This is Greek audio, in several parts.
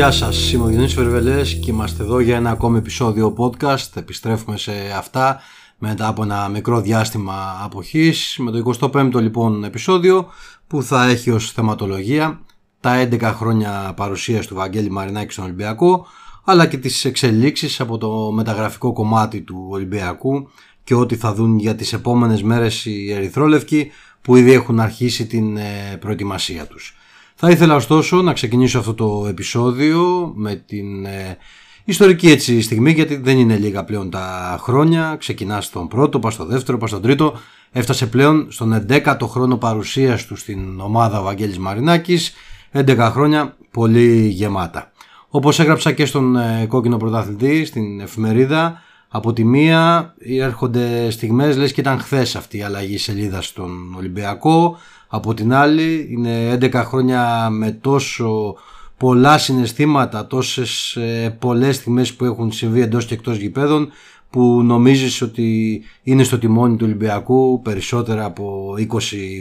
Γεια σας, είμαι ο Διονύσης Βερβελές και είμαστε εδώ για ένα ακόμη επεισόδιο podcast. Επιστρέφουμε σε αυτά μετά από ένα μικρό διάστημα αποχής με το 25ο λοιπόν επεισόδιο που θα έχει ως θεματολογία τα 11 χρόνια παρουσίας του Βαγγέλη Μαρινάκη στον Ολυμπιακό αλλά και τις εξελίξεις από το μεταγραφικό κομμάτι του Ολυμπιακού και ό,τι θα δουν για τις επόμενες μέρες οι Ερυθρόλευκοι που ήδη έχουν αρχίσει την ε, προετοιμασία τους. Θα ήθελα ωστόσο να ξεκινήσω αυτό το επεισόδιο με την ε, ιστορική έτσι στιγμή γιατί δεν είναι λίγα πλέον τα χρόνια. Ξεκινά στον πρώτο, πας στο δεύτερο, πας στον τρίτο. Έφτασε πλέον στον 11ο χρόνο παρουσίας του στην ομάδα ο Βαγγέλης Μαρινάκης. 11 χρόνια πολύ γεμάτα. Όπως έγραψα και στον ε, κόκκινο πρωταθλητή στην εφημερίδα από τη μία έρχονται στιγμές λες και ήταν χθες αυτή η αλλαγή σελίδα στον Ολυμπιακό από την άλλη είναι 11 χρόνια με τόσο πολλά συναισθήματα, τόσες ε, πολλές στιγμές που έχουν συμβεί εντός και εκτός γηπέδων που νομίζεις ότι είναι στο τιμόνι του Ολυμπιακού περισσότερα από 20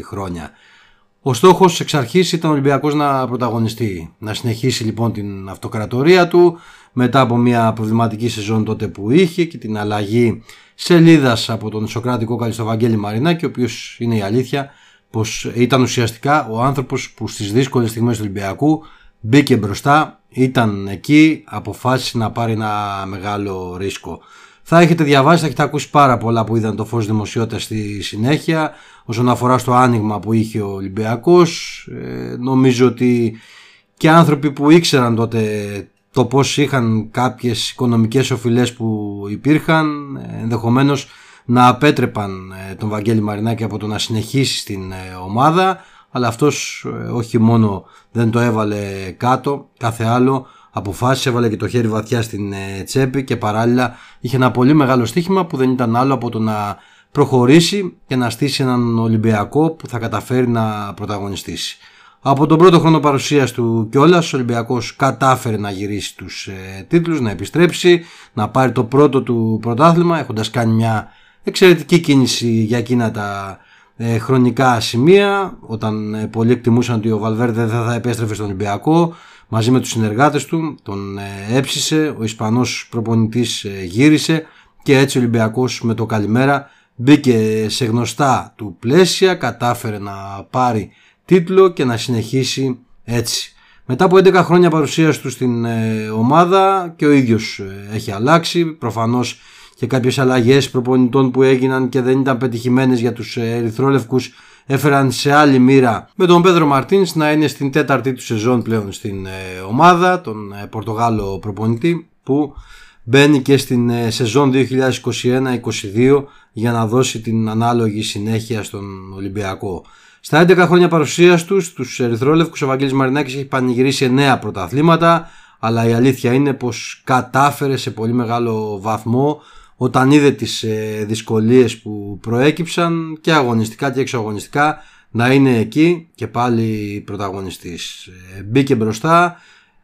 χρόνια. Ο στόχος εξ αρχής ήταν ο Ολυμπιακός να πρωταγωνιστεί, να συνεχίσει λοιπόν την αυτοκρατορία του μετά από μια προβληματική σεζόν τότε που είχε και την αλλαγή σελίδας από τον Σοκράτη Κόκαλη στο Βαγγέλη Μαρινάκη, ο οποίος είναι η αλήθεια πως ήταν ουσιαστικά ο άνθρωπος που στις δύσκολες στιγμές του Ολυμπιακού μπήκε μπροστά, ήταν εκεί, αποφάσισε να πάρει ένα μεγάλο ρίσκο. Θα έχετε διαβάσει, θα έχετε ακούσει πάρα πολλά που είδαν το φως δημοσιότητας στη συνέχεια όσον αφορά στο άνοιγμα που είχε ο Ολυμπιακός. Ε, νομίζω ότι και άνθρωποι που ήξεραν τότε το πώς είχαν κάποιες οικονομικές οφειλές που υπήρχαν ενδεχομένως να απέτρεπαν ε, τον Βαγγέλη Μαρινάκη από το να συνεχίσει στην ε, ομάδα αλλά αυτός ε, όχι μόνο δεν το έβαλε κάτω κάθε άλλο αποφάσισε, έβαλε και το χέρι βαθιά στην τσέπη και παράλληλα είχε ένα πολύ μεγάλο στοίχημα που δεν ήταν άλλο από το να προχωρήσει και να στήσει έναν Ολυμπιακό που θα καταφέρει να πρωταγωνιστήσει. Από τον πρώτο χρόνο παρουσίας του κιόλας, ο Ολυμπιακός κατάφερε να γυρίσει τους ε, τίτλους, να επιστρέψει, να πάρει το πρώτο του πρωτάθλημα, έχοντας κάνει μια εξαιρετική κίνηση για εκείνα τα ε, χρονικά σημεία, όταν ε, πολλοί εκτιμούσαν ότι ο Βαλβέρδε δεν θα επέστρεφε στον Ολυμπιακό, μαζί με τους συνεργάτες του, τον ε, έψησε, ο Ισπανός προπονητής ε, γύρισε και έτσι ο Ολυμπιακός με το καλημέρα μπήκε σε γνωστά του πλαίσια, κατάφερε να πάρει τίτλο και να συνεχίσει έτσι. Μετά από 11 χρόνια παρουσίας του στην ομάδα και ο ίδιος έχει αλλάξει, προφανώς και κάποιες αλλαγές προπονητών που έγιναν και δεν ήταν πετυχημένες για τους ε, ερυθρόλευκους έφεραν σε άλλη μοίρα με τον Πέδρο Μαρτίνς να είναι στην τέταρτη του σεζόν πλέον στην ε, ομάδα, τον ε, Πορτογάλο προπονητή που μπαίνει και στην σεζόν 2021-22 για να δώσει την ανάλογη συνέχεια στον Ολυμπιακό. Στα 11 χρόνια παρουσίας τους, στους Ερυθρόλευκους ο Βαγγέλης Μαρινάκης έχει πανηγυρίσει 9 πρωταθλήματα αλλά η αλήθεια είναι πως κατάφερε σε πολύ μεγάλο βαθμό όταν είδε τις ε, δυσκολίες που προέκυψαν και αγωνιστικά και εξωαγωνιστικά να είναι εκεί και πάλι πρωταγωνιστής. Ε, μπήκε μπροστά,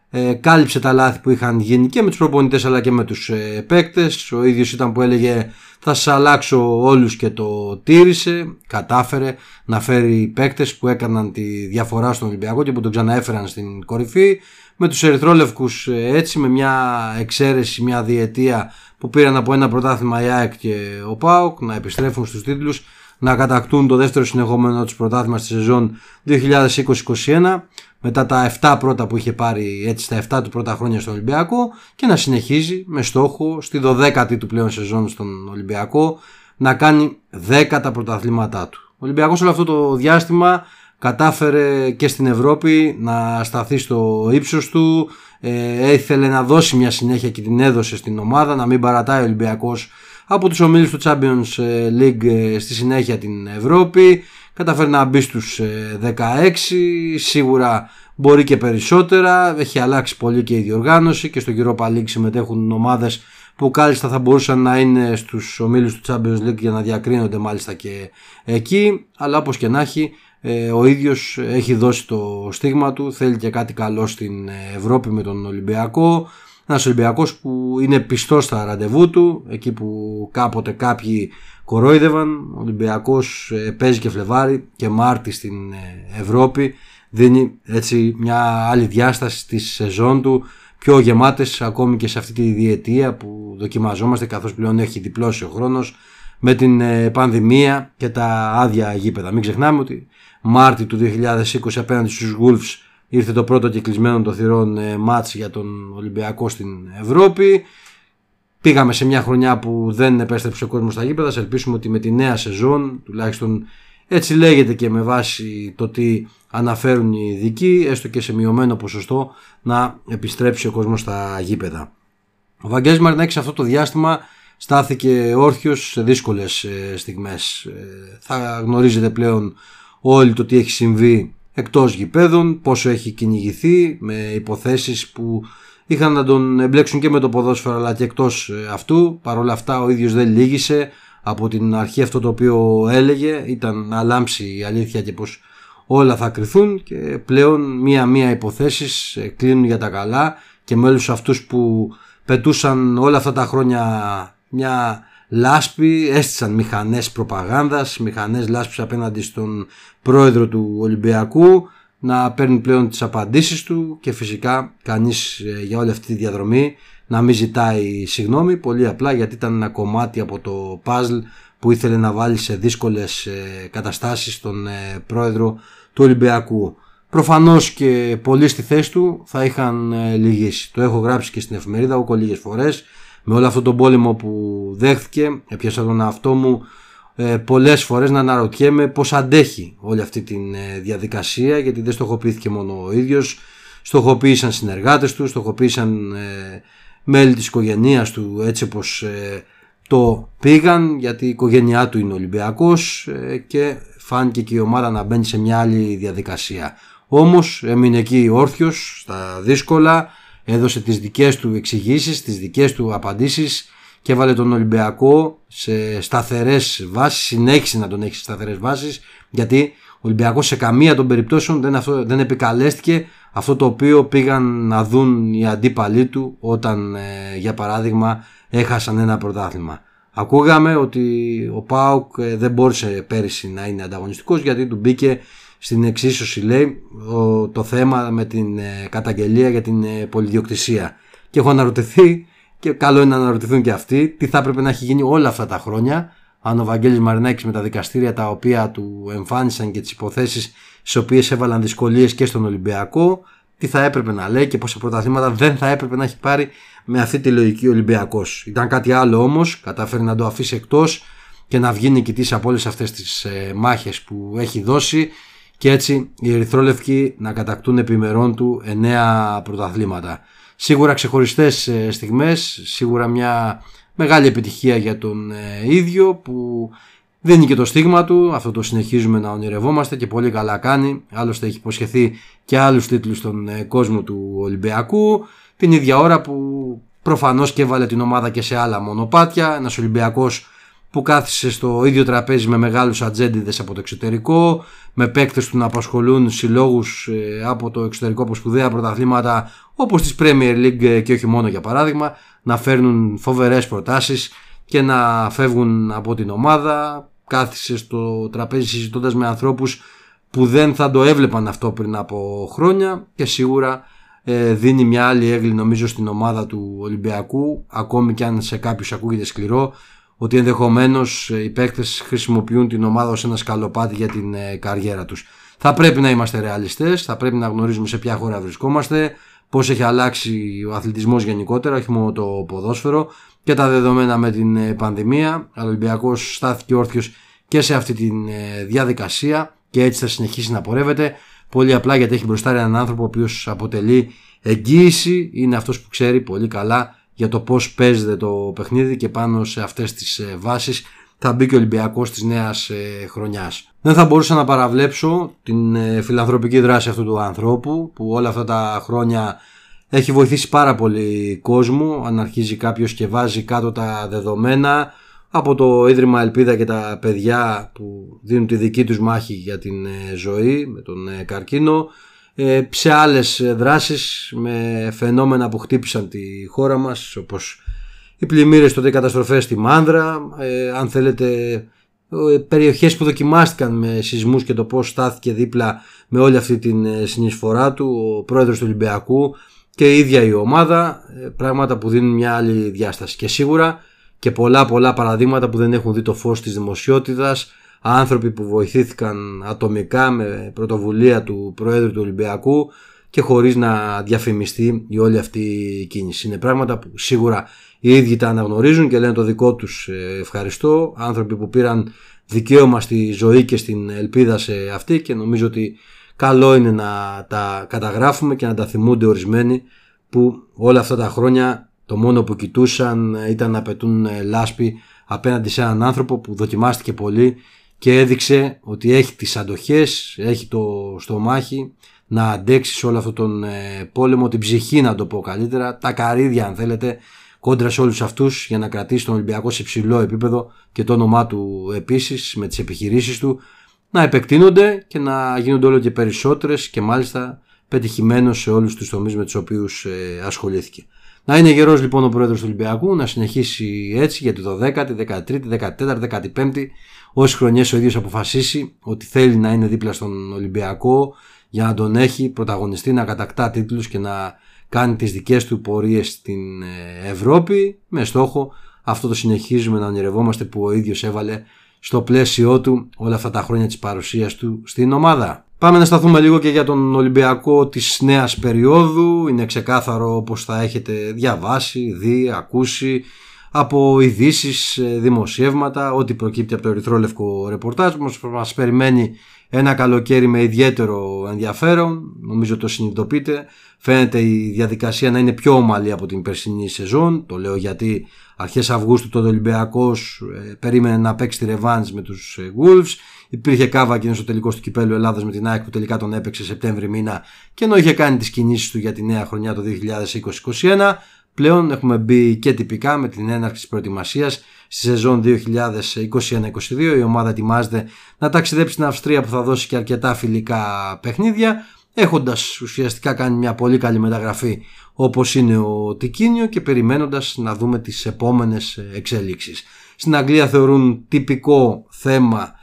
ε, κάλυψε τα λάθη που είχαν γίνει και με τους προπονητές αλλά και με τους ε, παίκτες. Ο ίδιος ήταν που έλεγε θα σας αλλάξω όλους και το τήρησε. Κατάφερε να φέρει παίκτες που έκαναν τη διαφορά στον Ολυμπιακό και που τον ξαναέφεραν στην κορυφή. Με τους ερυθρόλευκους ε, έτσι με μια εξαίρεση, μια διετία που πήραν από ένα πρωτάθλημα η ΑΕΚ και ο ΠΑΟΚ να επιστρέφουν στους τίτλους να κατακτούν το δεύτερο συνεχόμενο τους πρωτάθλημα στη σεζόν 2020-2021 μετά τα 7 πρώτα που είχε πάρει έτσι τα 7 του πρώτα χρόνια στον Ολυμπιακό και να συνεχίζει με στόχο στη 12η του πλέον σεζόν στον Ολυμπιακό να κάνει 10 τα πρωταθλήματά του. Ο Ολυμπιακός όλο αυτό το διάστημα κατάφερε και στην Ευρώπη να σταθεί στο ύψος του ε, ήθελε να δώσει μια συνέχεια και την έδωσε στην ομάδα να μην παρατάει ο Ολυμπιακός από τους ομίλους του Champions ε, League ε, στη συνέχεια την Ευρώπη καταφέρει να μπει στους 16 ε, σίγουρα μπορεί και περισσότερα. Έχει αλλάξει πολύ και η διοργάνωση και στο Europa League συμμετέχουν ομάδες που κάλλιστα θα μπορούσαν να είναι στους ομίλους του Champions League για να διακρίνονται μάλιστα και εκεί. Αλλά όπως και να έχει ο ίδιος έχει δώσει το στίγμα του θέλει και κάτι καλό στην Ευρώπη με τον Ολυμπιακό ένας Ολυμπιακός που είναι πιστός στα ραντεβού του, εκεί που κάποτε κάποιοι κορόιδευαν. Ο Ολυμπιακός ε, παίζει και Φλεβάρι και Μάρτι στην ε, Ευρώπη. Δίνει έτσι μια άλλη διάσταση στη σεζόν του πιο γεμάτες ακόμη και σε αυτή τη διετία που δοκιμαζόμαστε καθώς πλέον έχει διπλώσει ο χρόνος με την ε, πανδημία και τα άδεια γήπεδα. Μην ξεχνάμε ότι Μάρτι του 2020 απέναντι στους Wolves ήρθε το πρώτο κυκλισμένο των θυρών ε, μάτς για τον Ολυμπιακό στην Ευρώπη. Πήγαμε σε μια χρονιά που δεν επέστρεψε ο κόσμος στα γήπεδα. Σε ελπίσουμε ότι με τη νέα σεζόν, τουλάχιστον έτσι λέγεται και με βάση το τι αναφέρουν οι ειδικοί, έστω και σε μειωμένο ποσοστό, να επιστρέψει ο κόσμος στα γήπεδα. Ο Βαγγέλης Μαρινάκης σε αυτό το διάστημα στάθηκε όρθιος σε δύσκολες ε, στιγμές. Ε, θα γνωρίζετε πλέον όλοι το τι έχει συμβεί εκτός γηπέδων, πόσο έχει κυνηγηθεί με υποθέσεις που είχαν να τον εμπλέξουν και με το ποδόσφαιρο αλλά και εκτός ε, αυτού. Παρ' όλα αυτά ο ίδιος δεν λύγησε από την αρχή αυτό το οποίο έλεγε ήταν να λάμψει η αλήθεια και πως όλα θα κρυθούν και πλέον μία-μία υποθέσεις ε, κλείνουν για τα καλά και με όλους αυτούς που πετούσαν όλα αυτά τα χρόνια μια λάσπη, έστησαν μηχανές προπαγάνδας, μηχανές λάσπης απέναντι στον πρόεδρο του Ολυμπιακού να παίρνει πλέον τις απαντήσεις του και φυσικά κανείς ε, για όλη αυτή τη διαδρομή να μην ζητάει συγγνώμη πολύ απλά γιατί ήταν ένα κομμάτι από το puzzle που ήθελε να βάλει σε δύσκολες ε, καταστάσεις τον ε, πρόεδρο του Ολυμπιακού. Προφανώς και πολλοί στη θέση του θα είχαν λυγίσει. Το έχω γράψει και στην εφημερίδα όκο λίγες φορές με όλο αυτό τον πόλεμο που δέχθηκε έπιασα τον αυτό μου ε, πολλές φορές να αναρωτιέμαι πως αντέχει όλη αυτή τη ε, διαδικασία γιατί δεν στοχοποιήθηκε μόνο ο ίδιος στοχοποίησαν συνεργάτες τους, στοχοποίησαν ε, μέλη της οικογένειας του έτσι όπως ε, το πήγαν γιατί η οικογένειά του είναι Ολυμπιακός και φάνηκε και η ομάδα να μπαίνει σε μια άλλη διαδικασία. Όμως έμεινε εκεί όρθιος στα δύσκολα έδωσε τις δικές του εξηγήσεις, τις δικές του απαντήσεις και έβαλε τον Ολυμπιακό σε σταθερές βάσεις, συνέχισε να τον έχει σε σταθερές βάσεις γιατί ο Ολυμπιακός σε καμία των περιπτώσεων δεν, αυτό, δεν επικαλέστηκε αυτό το οποίο πήγαν να δουν οι αντίπαλοι του όταν ε, για παράδειγμα έχασαν ένα πρωτάθλημα. Ακούγαμε ότι ο Πάουκ ε, δεν μπόρεσε πέρυσι να είναι ανταγωνιστικός γιατί του μπήκε στην εξίσωση λέει το θέμα με την ε, καταγγελία για την ε, πολυδιοκτησία και έχω αναρωτηθεί και καλό είναι να αναρωτηθούν και αυτοί τι θα έπρεπε να έχει γίνει όλα αυτά τα χρόνια αν ο Βαγγέλης Μαρινάκης με τα δικαστήρια τα οποία του εμφάνισαν και τις υποθέσεις στις οποίες έβαλαν δυσκολίες και στον Ολυμπιακό τι θα έπρεπε να λέει και πόσα πρωταθλήματα δεν θα έπρεπε να έχει πάρει με αυτή τη λογική Ολυμπιακός. Ήταν κάτι άλλο όμως, κατάφερε να το αφήσει εκτός και να βγει νικητής από όλες αυτές τις ε, μάχες που έχει δώσει και έτσι οι Ερυθρόλευκοι να κατακτούν επιμερών του 9 πρωταθλήματα. Σίγουρα ξεχωριστές ε, στιγμές, σίγουρα μια μεγάλη επιτυχία για τον ε, ίδιο που δίνει και το στίγμα του, αυτό το συνεχίζουμε να ονειρευόμαστε και πολύ καλά κάνει, άλλωστε έχει υποσχεθεί και άλλους τίτλους στον ε, κόσμο του Ολυμπιακού, την ίδια ώρα που προφανώς και έβαλε την ομάδα και σε άλλα μονοπάτια, ένας Ολυμπιακός που κάθισε στο ίδιο τραπέζι με μεγάλους ατζέντιδες από το εξωτερικό, με παίκτες του να απασχολούν συλλόγους ε, από το εξωτερικό από σπουδαία πρωταθλήματα όπως της Premier League ε, και όχι μόνο για παράδειγμα, να φέρνουν φοβερές προτάσεις και να φεύγουν από την ομάδα. Κάθισε στο τραπέζι συζητώντας με ανθρώπους που δεν θα το έβλεπαν αυτό πριν από χρόνια και σίγουρα ε, δίνει μια άλλη έγκλη νομίζω στην ομάδα του Ολυμπιακού ακόμη και αν σε κάποιους ακούγεται σκληρό ότι ενδεχομένως ε, οι παίκτες χρησιμοποιούν την ομάδα ως ένα σκαλοπάτι για την ε, καριέρα τους. Θα πρέπει να είμαστε ρεαλιστές, θα πρέπει να γνωρίζουμε σε ποια χώρα βρισκόμαστε, πώς έχει αλλάξει ο αθλητισμός γενικότερα, όχι μόνο το ποδόσφαιρο και τα δεδομένα με την ε, πανδημία. Ο Ολυμπιακός στάθηκε όρθιος και σε αυτή τη διαδικασία και έτσι θα συνεχίσει να πορεύεται. Πολύ απλά γιατί έχει μπροστά έναν άνθρωπο ο οποίος αποτελεί εγγύηση, είναι αυτός που ξέρει πολύ καλά για το πώς παίζεται το παιχνίδι και πάνω σε αυτές τις ε, βάσεις θα μπει και ο Ολυμπιακός της νέας ε, χρονιάς. Δεν θα μπορούσα να παραβλέψω την ε, φιλανθρωπική δράση αυτού του ανθρώπου που όλα αυτά τα χρόνια έχει βοηθήσει πάρα πολύ κόσμο αν αρχίζει κάποιος και βάζει κάτω τα δεδομένα από το Ίδρυμα Ελπίδα και τα παιδιά που δίνουν τη δική τους μάχη για την ζωή με τον καρκίνο ε, σε άλλες δράσεις με φαινόμενα που χτύπησαν τη χώρα μας όπως οι πλημμύρες τότε οι καταστροφές στη Μάνδρα ε, αν θέλετε ε, περιοχές που δοκιμάστηκαν με σεισμούς και το πώς στάθηκε δίπλα με όλη αυτή την συνεισφορά του ο πρόεδρος του Ολυμπιακού και η ίδια η ομάδα, ε, πράγματα που δίνουν μια άλλη διάσταση. Και σίγουρα και πολλά πολλά παραδείγματα που δεν έχουν δει το φως της δημοσιότητας, άνθρωποι που βοηθήθηκαν ατομικά με πρωτοβουλία του Προέδρου του Ολυμπιακού και χωρίς να διαφημιστεί η όλη αυτή η κίνηση. Είναι πράγματα που σίγουρα οι ίδιοι τα αναγνωρίζουν και λένε το δικό τους ε, ευχαριστώ. Άνθρωποι που πήραν δικαίωμα στη ζωή και στην ελπίδα σε αυτή και νομίζω ότι καλό είναι να τα καταγράφουμε και να τα θυμούνται ορισμένοι που όλα αυτά τα χρόνια το μόνο που κοιτούσαν ήταν να πετούν ε, λάσπη απέναντι σε έναν άνθρωπο που δοκιμάστηκε πολύ και έδειξε ότι έχει τις αντοχές, έχει το στομάχι να αντέξει σε όλο αυτόν τον ε, πόλεμο, την ψυχή να το πω καλύτερα, τα καρύδια αν θέλετε κόντρα σε όλους αυτούς για να κρατήσει τον Ολυμπιακό σε ψηλό επίπεδο και το όνομά του επίσης με τις επιχειρήσεις του να επεκτείνονται και να γίνονται όλο και περισσότερες και μάλιστα πετυχημένος σε όλους τους τομείς με τους οποίους ε, ασχολήθηκε. Να είναι γερός λοιπόν ο πρόεδρος του Ολυμπιακού, να συνεχίσει έτσι για τη 12η, 13η, 14η, 15η, όσες χρονιές ο ίδιος αποφασίσει ότι θέλει να είναι δίπλα στον Ολυμπιακό για να τον έχει πρωταγωνιστεί, να κατακτά τίτλους και να κάνει τις δικές του πορείες στην ε, Ευρώπη με στόχο αυτό το συνεχίζουμε να ονειρευόμαστε που ο ίδιος έβαλε στο πλαίσιο του όλα αυτά τα χρόνια της παρουσίας του στην ομάδα. Πάμε να σταθούμε λίγο και για τον Ολυμπιακό της νέας περίοδου. Είναι ξεκάθαρο όπως θα έχετε διαβάσει, δει, ακούσει από ειδήσεις, ε, δημοσιεύματα, ό,τι προκύπτει από το ερυθρόλευκο ρεπορτάζ μας, μας περιμένει ένα καλοκαίρι με ιδιαίτερο ενδιαφέρον, νομίζω το συνειδητοποιείτε. Φαίνεται η διαδικασία να είναι πιο ομαλή από την περσινή σεζόν. Το λέω γιατί αρχές Αυγούστου το Ολυμπιακός ε, περίμενε να παίξει τη ρεβάνς με τους ε, Wolves. Υπήρχε κάβα και στο τελικό του κυπέλου Ελλάδας με την ΑΕΚ που τελικά τον έπαιξε Σεπτέμβρη μήνα και ενώ είχε κάνει τις κινήσεις του για τη νέα χρονιά το 2020-2021. Πλέον έχουμε μπει και τυπικά με την έναρξη της προετοιμασίας στη σεζόν 2021-2022. Η ομάδα ετοιμάζεται να ταξιδέψει στην Αυστρία που θα δώσει και αρκετά φιλικά παιχνίδια έχοντας ουσιαστικά κάνει μια πολύ καλή μεταγραφή όπως είναι ο Τικίνιο και περιμένοντας να δούμε τις επόμενες εξέλιξεις. Στην Αγγλία θεωρούν τυπικό θέμα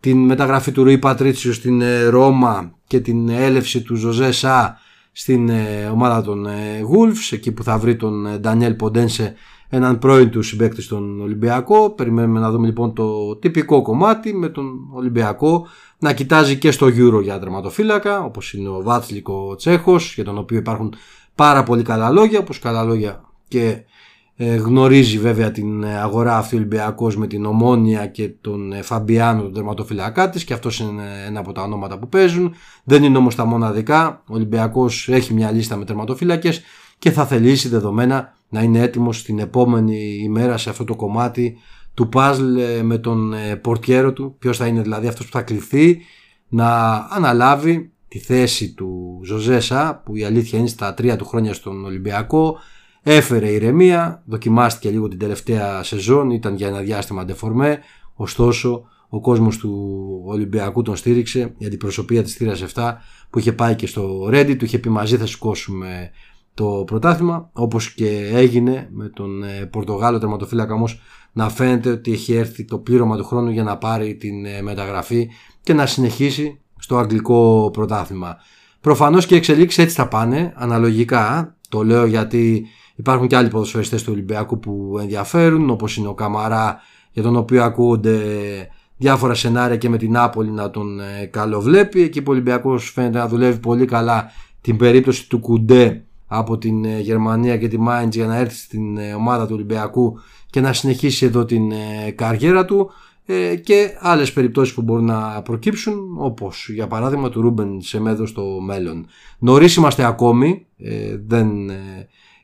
την μεταγραφή του Ρουί Πατρίτσιος στην ε, Ρώμα και την έλευση του Ζωζέ Σα στην ε, ομάδα των ε, Wolves εκεί που θα βρει τον Ντανιέλ Ποντένσε έναν πρώην του συμπέκτη στον Ολυμπιακό. Περιμένουμε να δούμε λοιπόν το τυπικό κομμάτι με τον Ολυμπιακό να κοιτάζει και στο Euro για τερματοφύλακα όπως είναι ο Βάτσλικο Τσέχος για τον οποίο υπάρχουν πάρα πολύ καλά λόγια όπως καλά λόγια και ε, γνωρίζει βέβαια την αγορά αυτή ο Ολυμπιακός με την Ομόνια και τον ε, Φαμπιάνο τον τερματοφυλακά της και αυτός είναι ένα από τα ονόματα που παίζουν. Δεν είναι όμως τα μοναδικά. Ο Ολυμπιακός έχει μια λίστα με τερματοφύλακες και θα θελήσει δεδομένα να είναι έτοιμος την επόμενη ημέρα σε αυτό το κομμάτι του παζλ ε, με τον πορτιέρο του. Ποιος θα είναι δηλαδή αυτός που θα κληθεί να αναλάβει τη θέση του Ζωζέσα που η αλήθεια είναι στα τρία του χρόνια στον Ολυμπιακό Έφερε ηρεμία, δοκιμάστηκε λίγο την τελευταία σεζόν, ήταν για ένα διάστημα ντεφορμέ, ωστόσο ο κόσμος του Ολυμπιακού τον στήριξε, η αντιπροσωπεία της θύρας 7 που είχε πάει και στο Reddit, του είχε πει μαζί θα σηκώσουμε το πρωτάθλημα, όπως και έγινε με τον ε, Πορτογάλο τερματοφύλακα όμως να φαίνεται ότι έχει έρθει το πλήρωμα του χρόνου για να πάρει την ε, μεταγραφή και να συνεχίσει στο αγγλικό πρωτάθλημα. Προφανώς και οι εξελίξεις έτσι θα πάνε, αναλογικά, το λέω γιατί Υπάρχουν και άλλοι ποδοσφαιριστές του Ολυμπιακού που ενδιαφέρουν όπως είναι ο Καμαρά για τον οποίο ακούγονται διάφορα σενάρια και με την Άπολη να τον ε, καλοβλέπει. Εκεί που ο Ολυμπιακός φαίνεται να δουλεύει πολύ καλά την περίπτωση του Κουντέ από την ε, Γερμανία και τη Μάιντς για να έρθει στην ε, ομάδα του Ολυμπιακού και να συνεχίσει εδώ την καριέρα του και άλλες περιπτώσεις που μπορούν να προκύψουν όπως για παράδειγμα του Ρούμπεν Σεμέδος στο μέλλον. Νωρίς είμαστε ακόμη, δεν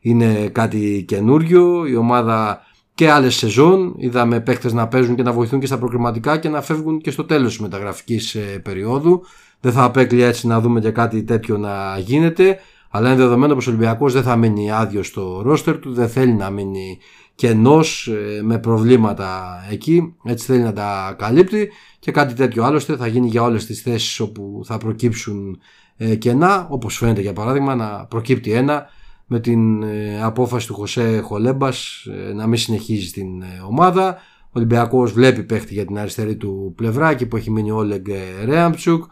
είναι κάτι καινούριο. Η ομάδα και άλλες σεζόν είδαμε παίχτε να παίζουν και να βοηθούν και στα προκριματικά και να φεύγουν και στο τέλος της μεταγραφικής ε, περίοδου. Δεν θα απέκλεια έτσι να δούμε και κάτι τέτοιο να γίνεται. Αλλά είναι δεδομένο πως ο Ολυμπιακός δεν θα μείνει άδειο στο ρόστερ του, δεν θέλει να μείνει κενός ε, με προβλήματα εκεί. Έτσι θέλει να τα καλύπτει και κάτι τέτοιο άλλωστε θα γίνει για όλες τις θέσεις όπου θα προκύψουν ε, κενά. Όπως φαίνεται για παράδειγμα να προκύπτει ένα με την ε, απόφαση του Χωσέ Χολέμπας ε, να μην συνεχίζει την ε, ομάδα. Ο Ολυμπιακός βλέπει παίχτη για την αριστερή του πλευρά εκεί που έχει μείνει ο Όλεγκ Ρέαμψουκ.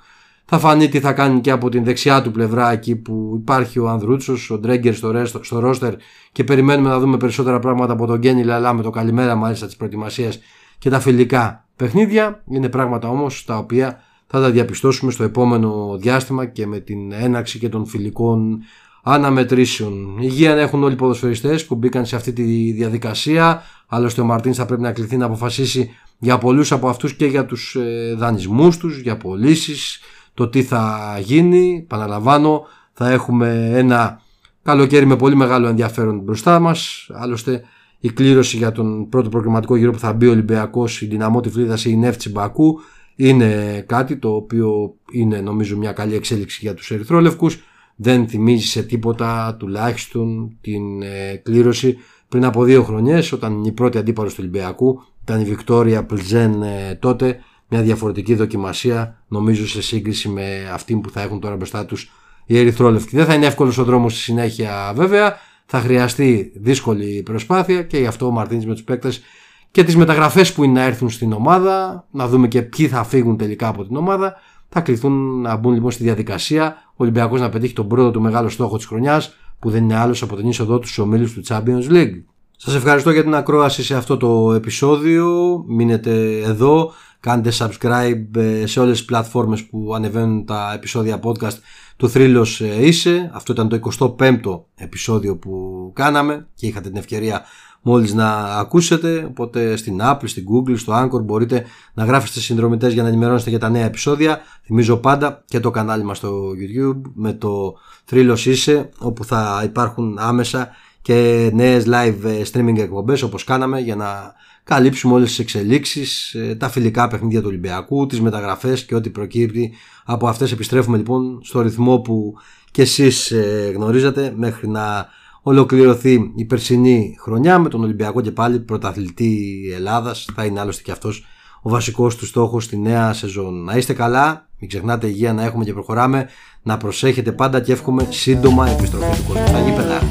Θα φανεί τι θα κάνει και από την δεξιά του πλευρά εκεί που υπάρχει ο Ανδρούτσος, ο Ντρέγκερ στο, ρέστο, στο ρόστερ και περιμένουμε να δούμε περισσότερα πράγματα από τον Γκένι Λαλά με το καλημέρα μάλιστα της προετοιμασίας και τα φιλικά παιχνίδια. Είναι πράγματα όμως τα οποία θα τα διαπιστώσουμε στο επόμενο διάστημα και με την έναρξη και των φιλικών αναμετρήσεων. Υγεία έχουν όλοι οι ποδοσφαιριστές που μπήκαν σε αυτή τη διαδικασία. Άλλωστε ο Μαρτίνς θα πρέπει να κληθεί να αποφασίσει για πολλούς από αυτούς και για τους ε, δανεισμούς τους, για πωλήσεις, το τι θα γίνει. Παναλαμβάνω, θα έχουμε ένα καλοκαίρι με πολύ μεγάλο ενδιαφέρον μπροστά μας. Άλλωστε η κλήρωση για τον πρώτο προγραμματικό γύρο που θα μπει ο Ολυμπιακός, η δυναμό τη η Νεύτσι Μπακού είναι κάτι το οποίο είναι νομίζω μια καλή εξέλιξη για τους Ερυθρόλευκους δεν θυμίζει σε τίποτα τουλάχιστον την ε, κλήρωση. Πριν από δύο χρονιές όταν η πρώτη αντίπαλος του Ολυμπιακού ήταν η Βικτόρια Πλζέν ε, τότε μια διαφορετική δοκιμασία νομίζω σε σύγκριση με αυτή που θα έχουν τώρα μπροστά τους οι Ερυθρόλευκοι. Δεν θα είναι εύκολος ο δρόμος στη συνέχεια βέβαια. Θα χρειαστεί δύσκολη προσπάθεια και γι' αυτό ο Μαρτίνης με τους παίκτες και τις μεταγραφές που είναι να έρθουν στην ομάδα να δούμε και ποιοι θα φύγουν τελικά από την ομάδα. Θα κληθούν να μπουν λοιπόν στη διαδικασία ο Ολυμπιακός να πετύχει τον πρώτο του μεγάλο στόχο της χρονιάς που δεν είναι άλλος από την είσοδό του στους ομίλους του Champions League. Σας ευχαριστώ για την ακρόαση σε αυτό το επεισόδιο. Μείνετε εδώ. Κάντε subscribe ε, σε όλες τις πλατφόρμες που ανεβαίνουν τα επεισόδια podcast του Θρύλος ε, Είσαι. Αυτό ήταν το 25ο επεισόδιο που κάναμε και είχατε την ευκαιρία μόλις να ακούσετε οπότε στην Apple, στην Google, στο Anchor μπορείτε να γράφετε συνδρομητές για να ενημερώνεστε για τα νέα επεισόδια. Θυμίζω πάντα και το κανάλι μας στο YouTube με το Θρύλος Είσαι όπου θα υπάρχουν άμεσα και νέες live ε, streaming εκπομπές όπως κάναμε για να καλύψουμε όλες τις εξελίξεις, ε, τα φιλικά παιχνίδια του Ολυμπιακού, τις μεταγραφές και ό,τι προκύπτει από αυτές. Επιστρέφουμε λοιπόν στο ρυθμό που και εσείς ε, γνωρίζετε μέχρι να ολοκληρωθεί η περσινή χρονιά με τον Ολυμπιακό και πάλι πρωταθλητή Ελλάδας θα είναι άλλωστε και αυτός ο βασικός του στόχος στη νέα σεζόν. Να είστε καλά, μην ξεχνάτε υγεία να έχουμε και προχωράμε, να προσέχετε πάντα και εύχομαι σύντομα επιστροφή του κόσμου στα γήπεδα.